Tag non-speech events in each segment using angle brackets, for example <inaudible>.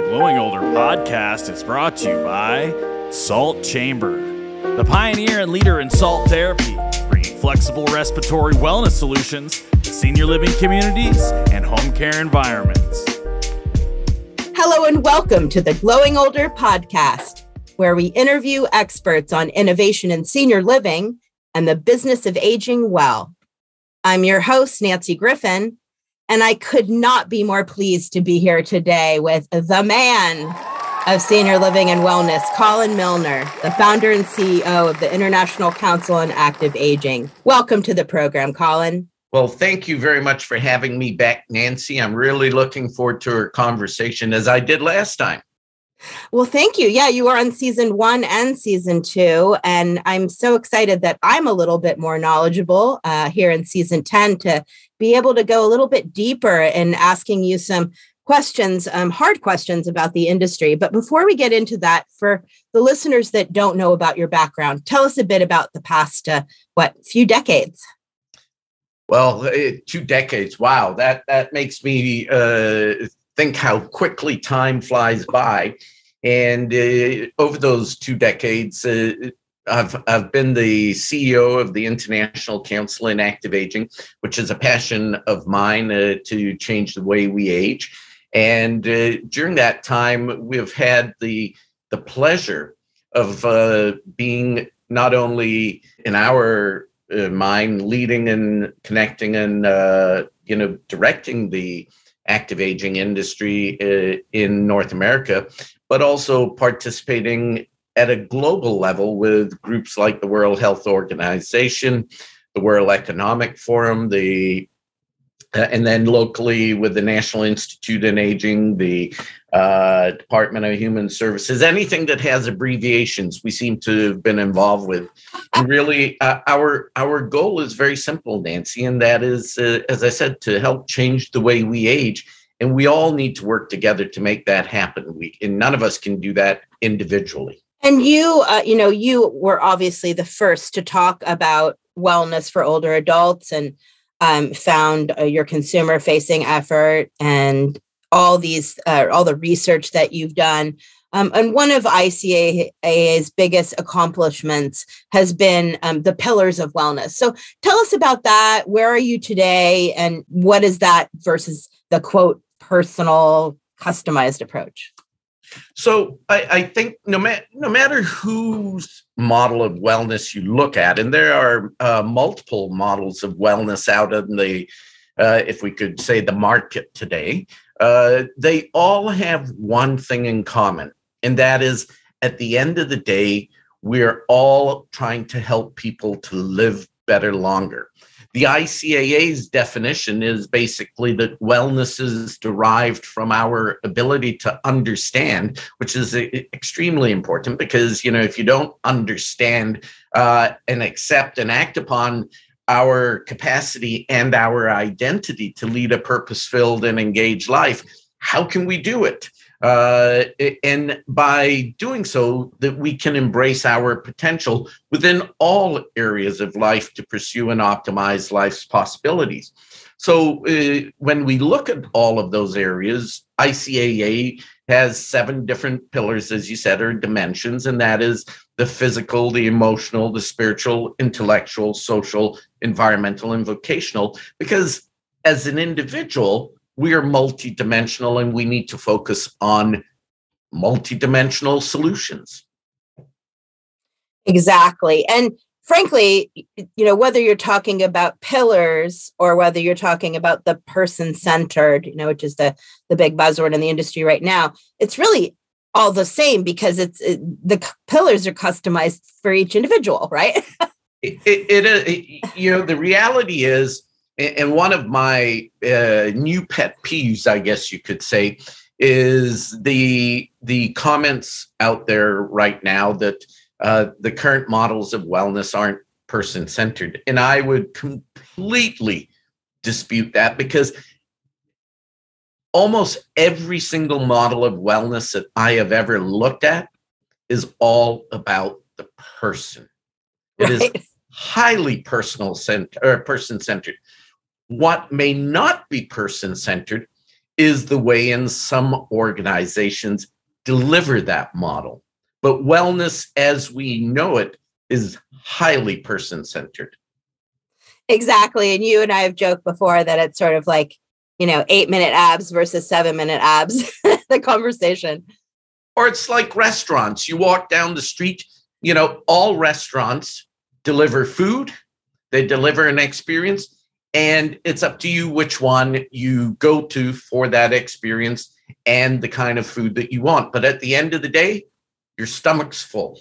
The Glowing Older podcast is brought to you by Salt Chamber, the pioneer and leader in salt therapy, bringing flexible respiratory wellness solutions to senior living communities and home care environments. Hello, and welcome to the Glowing Older podcast, where we interview experts on innovation in senior living and the business of aging well. I'm your host, Nancy Griffin, and I could not be more pleased to be here today with the man of senior living and wellness, Colin Milner, the founder and CEO of the International Council on Active Aging. Welcome to the program, Colin. Well, thank you very much for having me back, Nancy. I'm really looking forward to our conversation as I did last time. Well, thank you. Yeah, you are on season one and season two. And I'm so excited that I'm a little bit more knowledgeable uh, here in season 10 to be able to go a little bit deeper in asking you some questions, um, hard questions about the industry. But before we get into that, for the listeners that don't know about your background, tell us a bit about the past, uh, what, few decades. Well, eh, two decades. Wow, that that makes me uh, think how quickly time flies by. And uh, over those two decades, uh, I've, I've been the CEO of the International Council in Active Aging, which is a passion of mine uh, to change the way we age. And uh, during that time, we've had the, the pleasure of uh, being not only in our uh, mind leading and connecting and you know directing the active aging industry uh, in North America, but also participating at a global level with groups like the World Health Organization, the World Economic Forum, the uh, and then locally with the National Institute on Aging, the uh, Department of Human Services, anything that has abbreviations, we seem to have been involved with. And really, uh, our our goal is very simple, Nancy, and that is, uh, as I said, to help change the way we age. And we all need to work together to make that happen. We and none of us can do that individually. And you, uh, you know, you were obviously the first to talk about wellness for older adults and um, found uh, your consumer facing effort and all these uh, all the research that you've done um, and one of ICAA's biggest accomplishments has been um, the pillars of wellness. So tell us about that. Where are you today? And what is that versus the quote, personal, customized approach? So I, I think no, ma- no matter whose model of wellness you look at, and there are uh, multiple models of wellness out in the, uh, if we could say, the market today, uh, they all have one thing in common, and that is at the end of the day, we're all trying to help people to live better longer. The ICAA's definition is basically that wellness is derived from our ability to understand, which is extremely important because, you know, if you don't understand uh, and accept and act upon our capacity and our identity to lead a purpose filled and engaged life, how can we do it? Uh, and by doing so, that we can embrace our potential within all areas of life to pursue and optimize life's possibilities. So, uh, when we look at all of those areas, ICAA has seven different pillars, as you said, or dimensions, and that is the physical, the emotional, the spiritual, intellectual, social, environmental, and vocational. Because as an individual, we are multidimensional and we need to focus on multidimensional solutions. Exactly. And frankly, you know, whether you're talking about pillars or whether you're talking about the person centered, you know, which is the the big buzzword in the industry right now, it's really all the same because it's it, the pillars are customized for each individual, right? <laughs> it, it, it, you know, the reality is and one of my uh, new pet peeves, I guess you could say, is the the comments out there right now that uh, the current models of wellness aren't person centered, and I would completely dispute that because almost every single model of wellness that I have ever looked at is all about the person. It right. is <laughs> highly personal centered or person centered. What may not be person centered is the way in some organizations deliver that model. But wellness as we know it is highly person centered. Exactly. And you and I have joked before that it's sort of like, you know, eight minute abs versus seven minute abs, <laughs> the conversation. Or it's like restaurants. You walk down the street, you know, all restaurants deliver food, they deliver an experience, and it's up to you which one you go to for that experience and the kind of food that you want. But at the end of the day, your stomach's full.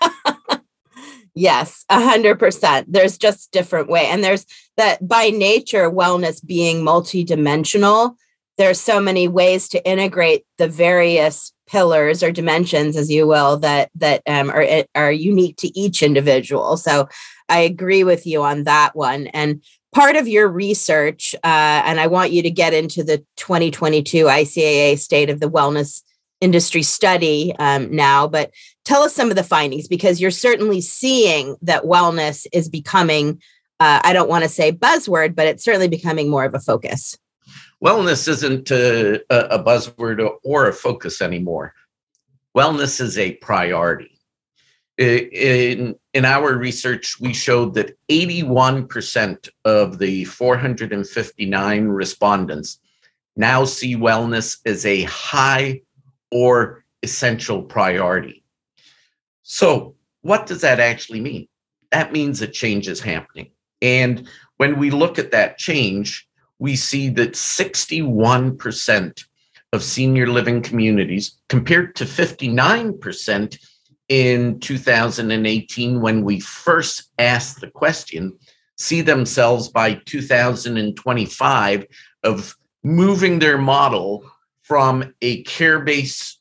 <laughs> yes, a hundred percent. There's just different way. And there's that by nature, wellness being multidimensional, there's so many ways to integrate the various pillars or dimensions, as you will, that that um, are are unique to each individual. So I agree with you on that one. And part of your research, uh, and I want you to get into the 2022 ICAA State of the Wellness Industry Study um, now, but tell us some of the findings because you're certainly seeing that wellness is becoming, uh, I don't want to say buzzword, but it's certainly becoming more of a focus. Wellness isn't a, a buzzword or a focus anymore. Wellness is a priority in in our research, we showed that 81% of the 459 respondents now see wellness as a high or essential priority. So, what does that actually mean? That means a change is happening. And when we look at that change, we see that 61% of senior living communities, compared to 59% in 2018 when we first asked the question see themselves by 2025 of moving their model from a care-based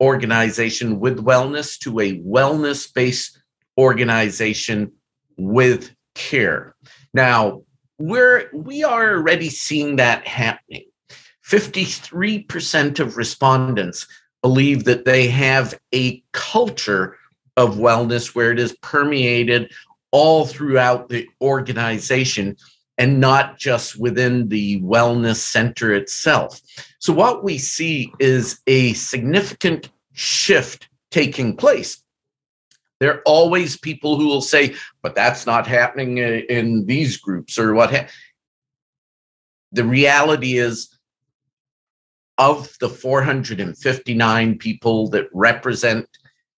organization with wellness to a wellness-based organization with care. Now we're we are already seeing that happening. 53% of respondents believe that they have a culture of wellness where it is permeated all throughout the organization and not just within the wellness center itself. So, what we see is a significant shift taking place. There are always people who will say, but that's not happening in these groups or what. Ha-. The reality is, of the 459 people that represent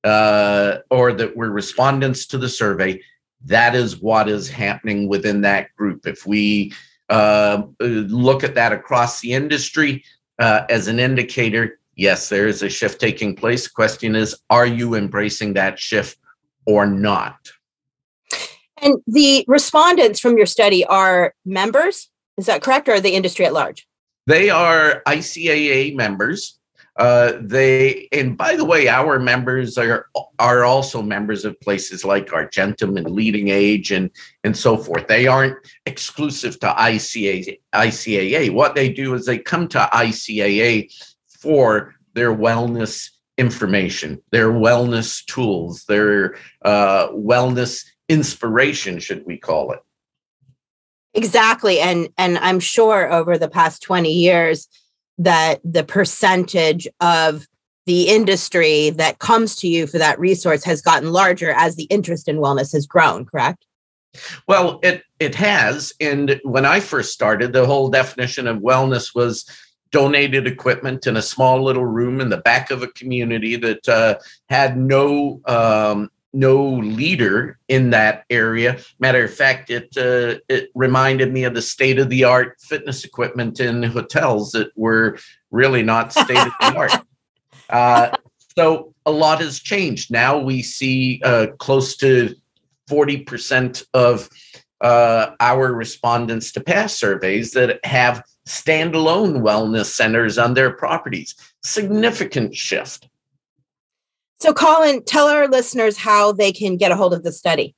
uh, or that were respondents to the survey, that is what is happening within that group. If we uh, look at that across the industry uh, as an indicator, yes, there is a shift taking place. Question is, are you embracing that shift or not? And the respondents from your study are members, is that correct, or the industry at large? They are ICAA members. Uh, they and by the way, our members are are also members of places like Argentum and Leading Age and and so forth. They aren't exclusive to ICAA. ICAA. What they do is they come to ICAA for their wellness information, their wellness tools, their uh, wellness inspiration, should we call it? Exactly. And and I'm sure over the past 20 years that the percentage of the industry that comes to you for that resource has gotten larger as the interest in wellness has grown, correct? Well, it it has. And when I first started, the whole definition of wellness was donated equipment in a small little room in the back of a community that uh, had no um, no leader in that area. Matter of fact, it uh, it reminded me of the state of the art fitness equipment in hotels that were really not <laughs> state of the art. Uh, so a lot has changed. Now we see uh, close to forty percent of uh, our respondents to past surveys that have standalone wellness centers on their properties. Significant shift. So, Colin, tell our listeners how they can get a hold of the study.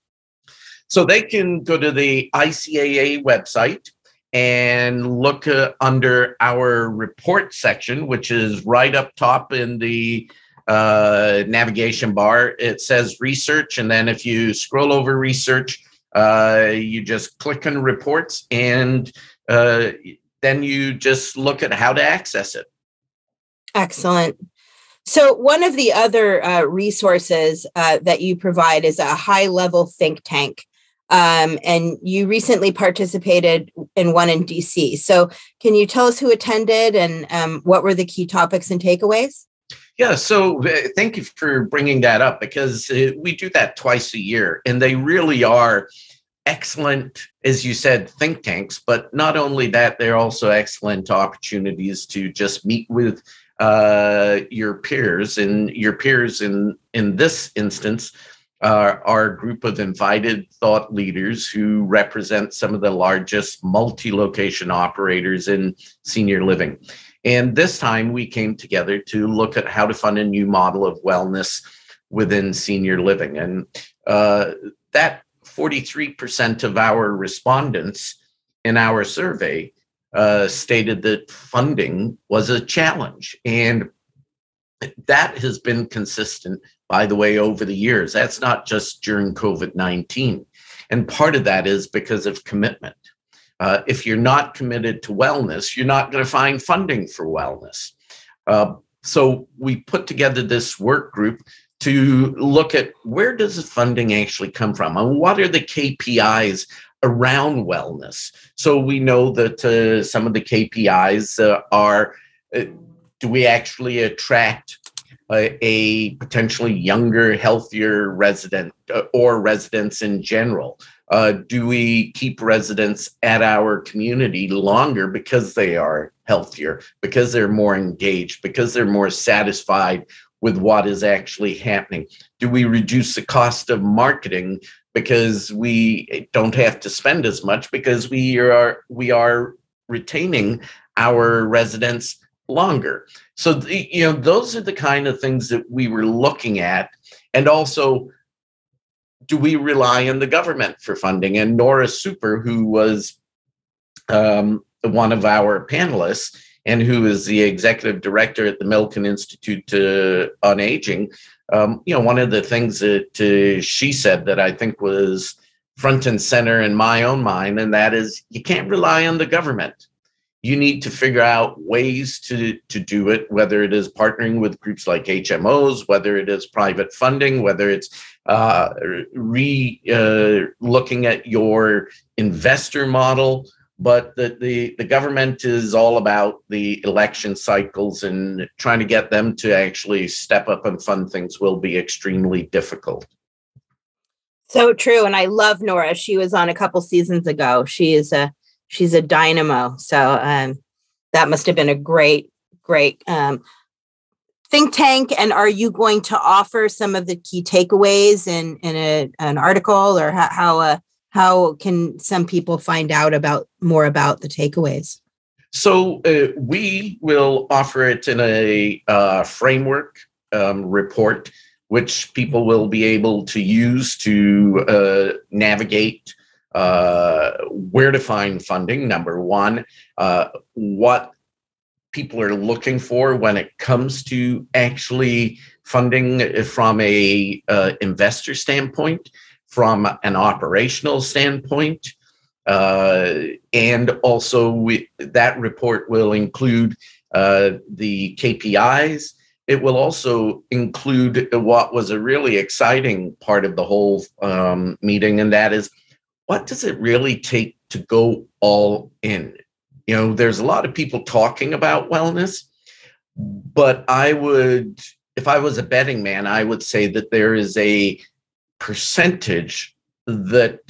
So, they can go to the ICAA website and look uh, under our report section, which is right up top in the uh, navigation bar. It says research. And then if you scroll over research, uh, you just click on reports and uh, then you just look at how to access it. Excellent. So, one of the other uh, resources uh, that you provide is a high level think tank. Um, and you recently participated in one in DC. So, can you tell us who attended and um, what were the key topics and takeaways? Yeah, so uh, thank you for bringing that up because uh, we do that twice a year, and they really are excellent, as you said, think tanks. But not only that, they're also excellent opportunities to just meet with uh, your peers, and your peers in in this instance uh, are a group of invited thought leaders who represent some of the largest multi-location operators in senior living. And this time we came together to look at how to fund a new model of wellness within senior living. And uh, that 43% of our respondents in our survey uh, stated that funding was a challenge. And that has been consistent, by the way, over the years. That's not just during COVID 19. And part of that is because of commitment. Uh, if you're not committed to wellness, you're not going to find funding for wellness. Uh, so we put together this work group to look at where does the funding actually come from and what are the KPIs around wellness. So we know that uh, some of the KPIs uh, are uh, do we actually attract a, a potentially younger, healthier resident uh, or residents in general? Uh, do we keep residents at our community longer because they are healthier, because they're more engaged, because they're more satisfied with what is actually happening? Do we reduce the cost of marketing because we don't have to spend as much because we are we are retaining our residents longer? So the, you know those are the kind of things that we were looking at, and also do we rely on the government for funding? And Nora Super, who was um, one of our panelists and who is the executive director at the Milken Institute uh, on Aging, um, you know, one of the things that uh, she said that I think was front and center in my own mind, and that is you can't rely on the government you need to figure out ways to, to do it, whether it is partnering with groups like HMOs, whether it is private funding, whether it's uh, re uh, looking at your investor model. But the, the, the government is all about the election cycles and trying to get them to actually step up and fund things will be extremely difficult. So true. And I love Nora. She was on a couple seasons ago. She is a she's a dynamo. So um, that must have been a great, great um, think tank. And are you going to offer some of the key takeaways in in a, an article, or how how, uh, how can some people find out about more about the takeaways? So uh, we will offer it in a uh, framework um, report, which people will be able to use to uh, navigate uh, where to find funding, number one, uh, what people are looking for when it comes to actually funding from a uh, investor standpoint, from an operational standpoint, uh, and also we, that report will include uh, the KPIs. It will also include what was a really exciting part of the whole um, meeting, and that is what does it really take to go all in? You know, there's a lot of people talking about wellness, but I would, if I was a betting man, I would say that there is a percentage that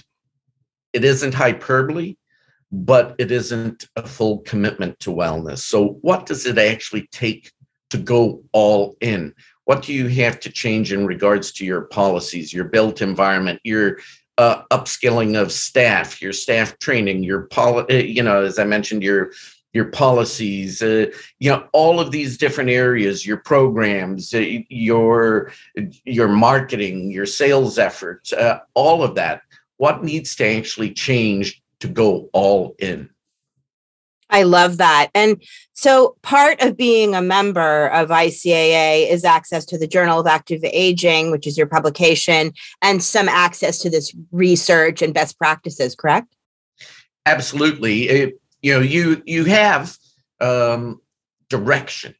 it isn't hyperbole, but it isn't a full commitment to wellness. So, what does it actually take to go all in? What do you have to change in regards to your policies, your built environment, your uh, upskilling of staff, your staff training, your poli- uh, you know, as I mentioned, your your policies, uh, you know, all of these different areas, your programs, uh, your your marketing, your sales efforts, uh, all of that. What needs to actually change to go all in? I love that. And so part of being a member of ICAA is access to the Journal of Active Aging, which is your publication, and some access to this research and best practices, correct? Absolutely. It, you know, you you have um, direction.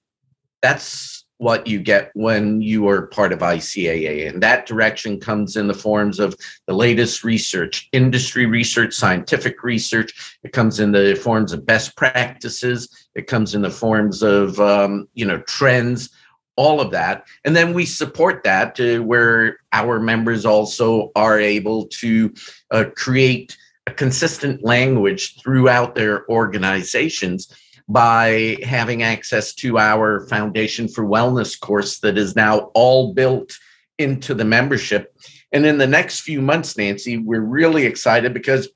That's what you get when you are part of ICAA. And that direction comes in the forms of the latest research, industry research, scientific research. It comes in the forms of best practices. It comes in the forms of, um, you know, trends, all of that. And then we support that to where our members also are able to uh, create a consistent language throughout their organizations by having access to our Foundation for Wellness course that is now all built into the membership. And in the next few months, Nancy, we're really excited because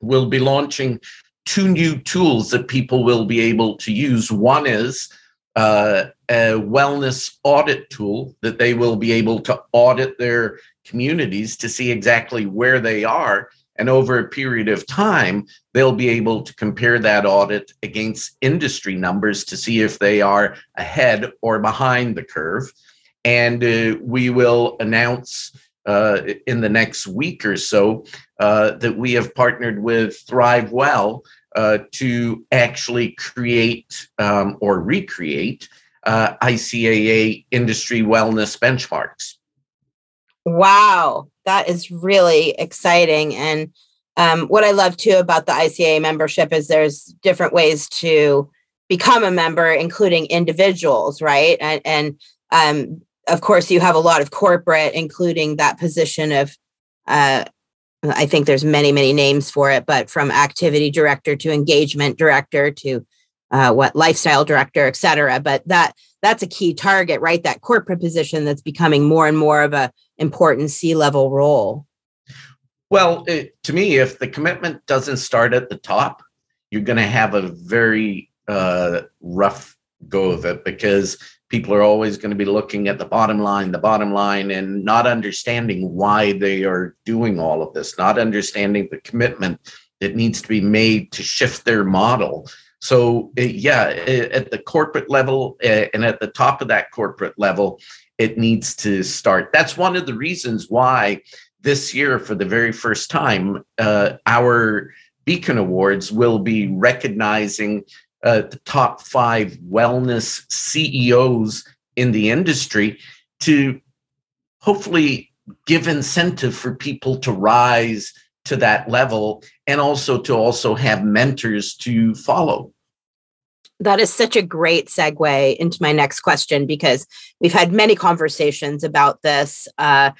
we'll be launching two new tools that people will be able to use. One is uh, a wellness audit tool that they will be able to audit their communities to see exactly where they are and over a period of time, they'll be able to compare that audit against industry numbers to see if they are ahead or behind the curve. And uh, we will announce uh, in the next week or so uh, that we have partnered with Thrive Well uh, to actually create um, or recreate uh, ICAA industry wellness benchmarks. Wow, that is really exciting. And um, what I love too about the ICA membership is there's different ways to become a member, including individuals, right? And, and um, of course, you have a lot of corporate, including that position of, uh, I think there's many, many names for it, but from activity director to engagement director to uh, what lifestyle director, et cetera. But that that's a key target, right? That corporate position that's becoming more and more of a important C-level role. Well, it, to me, if the commitment doesn't start at the top, you're going to have a very uh, rough go of it because people are always going to be looking at the bottom line, the bottom line, and not understanding why they are doing all of this, not understanding the commitment that needs to be made to shift their model. So, yeah, at the corporate level and at the top of that corporate level, it needs to start. That's one of the reasons why this year, for the very first time, uh, our Beacon Awards will be recognizing uh, the top five wellness CEOs in the industry to hopefully give incentive for people to rise to that level and also to also have mentors to follow that is such a great segue into my next question because we've had many conversations about this uh,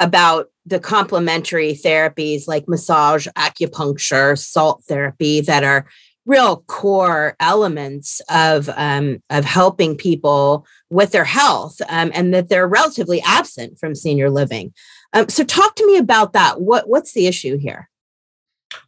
about the complementary therapies like massage acupuncture salt therapy that are real core elements of um, of helping people with their health um, and that they're relatively absent from senior living. Um, so talk to me about that. What what's the issue here?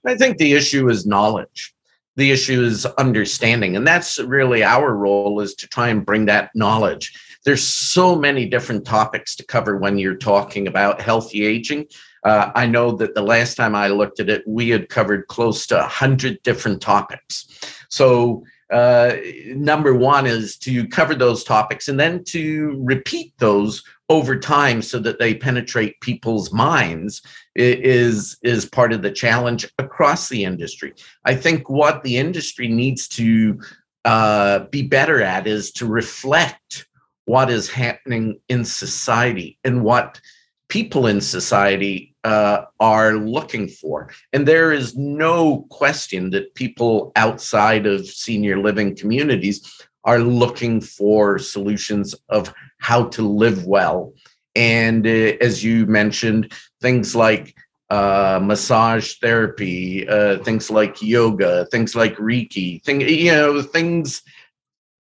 I think the issue is knowledge the issue is understanding and that's really our role is to try and bring that knowledge. There's so many different topics to cover when you're talking about healthy aging. Uh, i know that the last time i looked at it we had covered close to 100 different topics. So uh, number one is to cover those topics and then to repeat those over time so that they penetrate people's minds is is part of the challenge across the industry. I think what the industry needs to uh, be better at is to reflect what is happening in society and what people in society uh, are looking for. And there is no question that people outside of senior living communities are looking for solutions of how to live well. And uh, as you mentioned, things like uh, massage therapy, uh, things like yoga, things like Reiki, thing, you know, things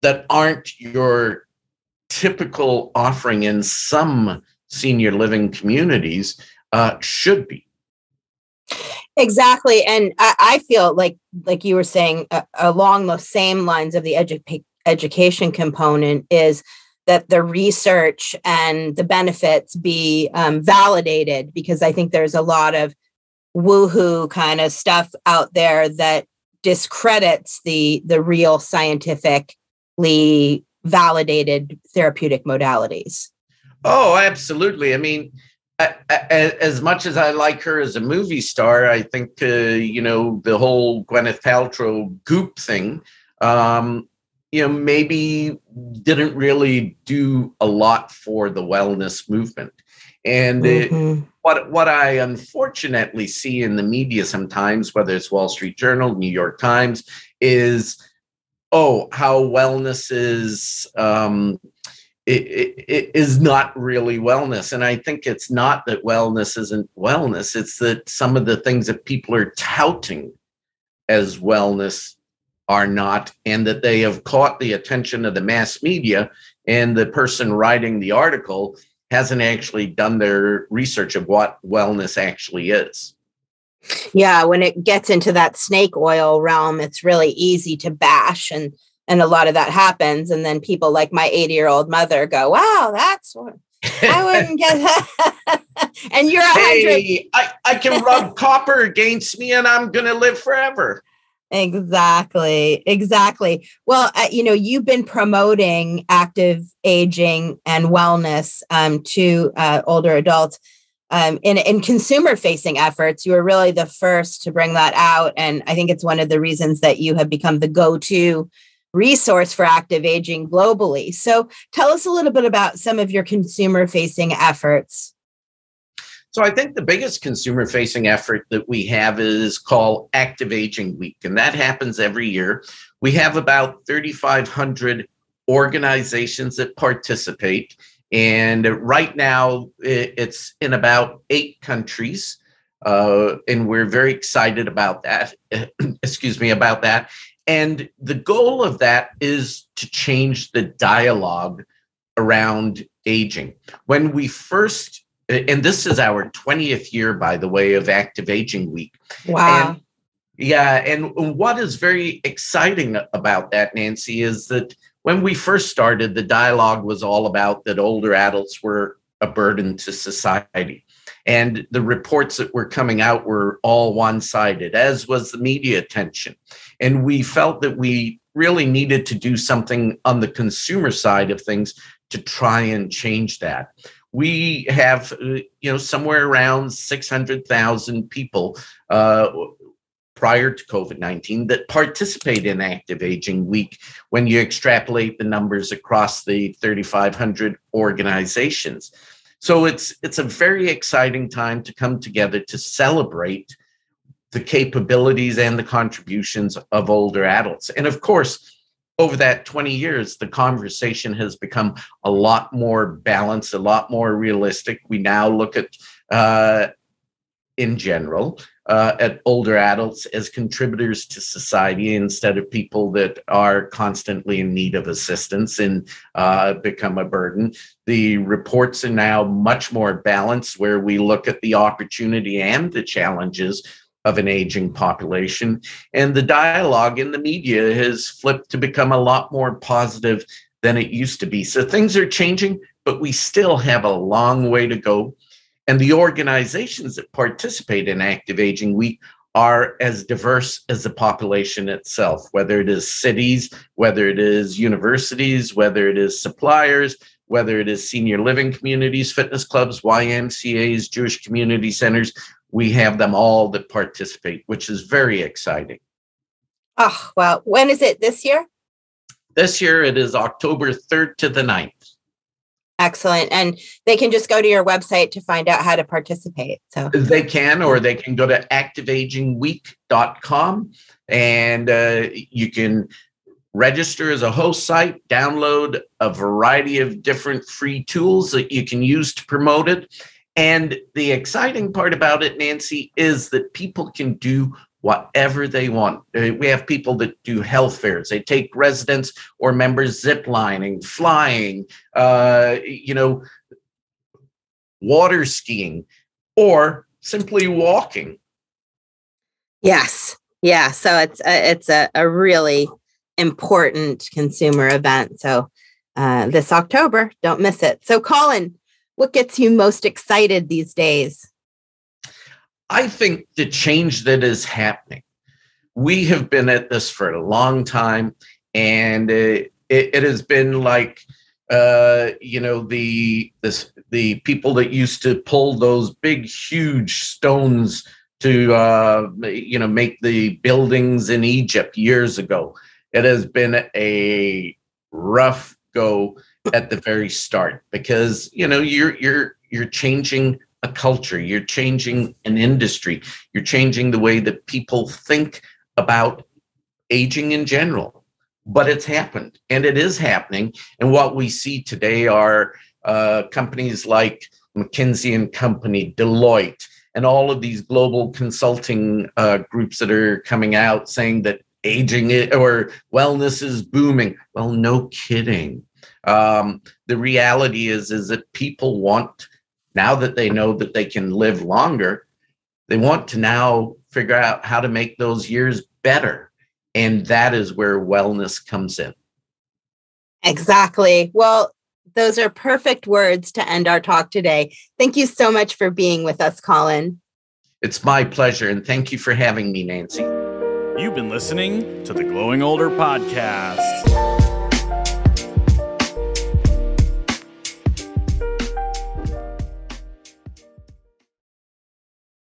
that aren't your typical offering in some senior living communities uh, should be. Exactly, and I, I, feel like, like you were saying, uh, along the same lines of the edu- education component is that the research and the benefits be um, validated because I think there's a lot of woohoo kind of stuff out there that discredits the the real scientifically validated therapeutic modalities. Oh, absolutely. I mean, as much as I like her as a movie star, I think uh, you know the whole Gwyneth Paltrow Goop thing. Um, you know, maybe didn't really do a lot for the wellness movement. And mm-hmm. it, what what I unfortunately see in the media sometimes, whether it's Wall Street Journal, New York Times, is oh how wellness is um, it, it, it is not really wellness. And I think it's not that wellness isn't wellness, it's that some of the things that people are touting as wellness are not, and that they have caught the attention of the mass media, and the person writing the article hasn't actually done their research of what wellness actually is. Yeah, when it gets into that snake oil realm, it's really easy to bash and and a lot of that happens and then people like my 80 year old mother go wow that's what I wouldn't get <laughs> that. <laughs> and you're a hey, I, I can rub <laughs> copper against me and I'm going to live forever. Exactly. Exactly. Well, uh, you know, you've been promoting active aging and wellness um, to uh, older adults um, in, in consumer facing efforts. You were really the first to bring that out. And I think it's one of the reasons that you have become the go to resource for active aging globally. So tell us a little bit about some of your consumer facing efforts. So I think the biggest consumer facing effort that we have is called Active Aging Week, and that happens every year. We have about 3,500 organizations that participate. And right now, it's in about eight countries. Uh, and we're very excited about that. <clears throat> Excuse me, about that. And the goal of that is to change the dialogue around aging. When we first, and this is our 20th year, by the way, of Active Aging Week. Wow. And, yeah. And what is very exciting about that, Nancy, is that when we first started, the dialogue was all about that older adults were a burden to society. And the reports that were coming out were all one sided, as was the media attention. And we felt that we really needed to do something on the consumer side of things to try and change that. We have, uh, you know, somewhere around 600,000 people uh, prior to COVID 19 that participate in Active Aging Week when you extrapolate the numbers across the 3,500 organizations. So it's it's a very exciting time to come together to celebrate the capabilities and the contributions of older adults. And of course, over that 20 years, the conversation has become a lot more balanced, a lot more realistic. We now look at, uh, in general, uh, at older adults as contributors to society instead of people that are constantly in need of assistance and uh, become a burden. The reports are now much more balanced, where we look at the opportunity and the challenges of an aging population. And the dialogue in the media has flipped to become a lot more positive than it used to be. So things are changing, but we still have a long way to go. And the organizations that participate in Active Aging Week are as diverse as the population itself, whether it is cities, whether it is universities, whether it is suppliers, whether it is senior living communities, fitness clubs, YMCAs, Jewish community centers we have them all that participate, which is very exciting. Oh, well, when is it this year? This year it is October 3rd to the 9th. Excellent. And they can just go to your website to find out how to participate. So they can, or they can go to activeagingweek.com and uh, you can register as a host site, download a variety of different free tools that you can use to promote it. And the exciting part about it, Nancy, is that people can do whatever they want. Uh, we have people that do health fairs. They take residents or members ziplining, flying, uh, you know, water skiing, or simply walking. Yes. Yeah. So it's a, it's a, a really important consumer event. So uh, this October, don't miss it. So, Colin, what gets you most excited these days? I think the change that is happening. We have been at this for a long time, and it, it, it has been like uh, you know the this the people that used to pull those big huge stones to uh, you know make the buildings in Egypt years ago. It has been a rough go at the very start because you know you're you're you're changing a culture, you're changing an industry, you're changing the way that people think about aging in general. But it's happened and it is happening. And what we see today are uh, companies like McKinsey and Company, Deloitte, and all of these global consulting uh, groups that are coming out saying that aging or wellness is booming. Well, no kidding. Um, the reality is is that people want now that they know that they can live longer, they want to now figure out how to make those years better. And that is where wellness comes in. Exactly. Well, those are perfect words to end our talk today. Thank you so much for being with us, Colin. It's my pleasure. And thank you for having me, Nancy. You've been listening to the Glowing Older Podcast.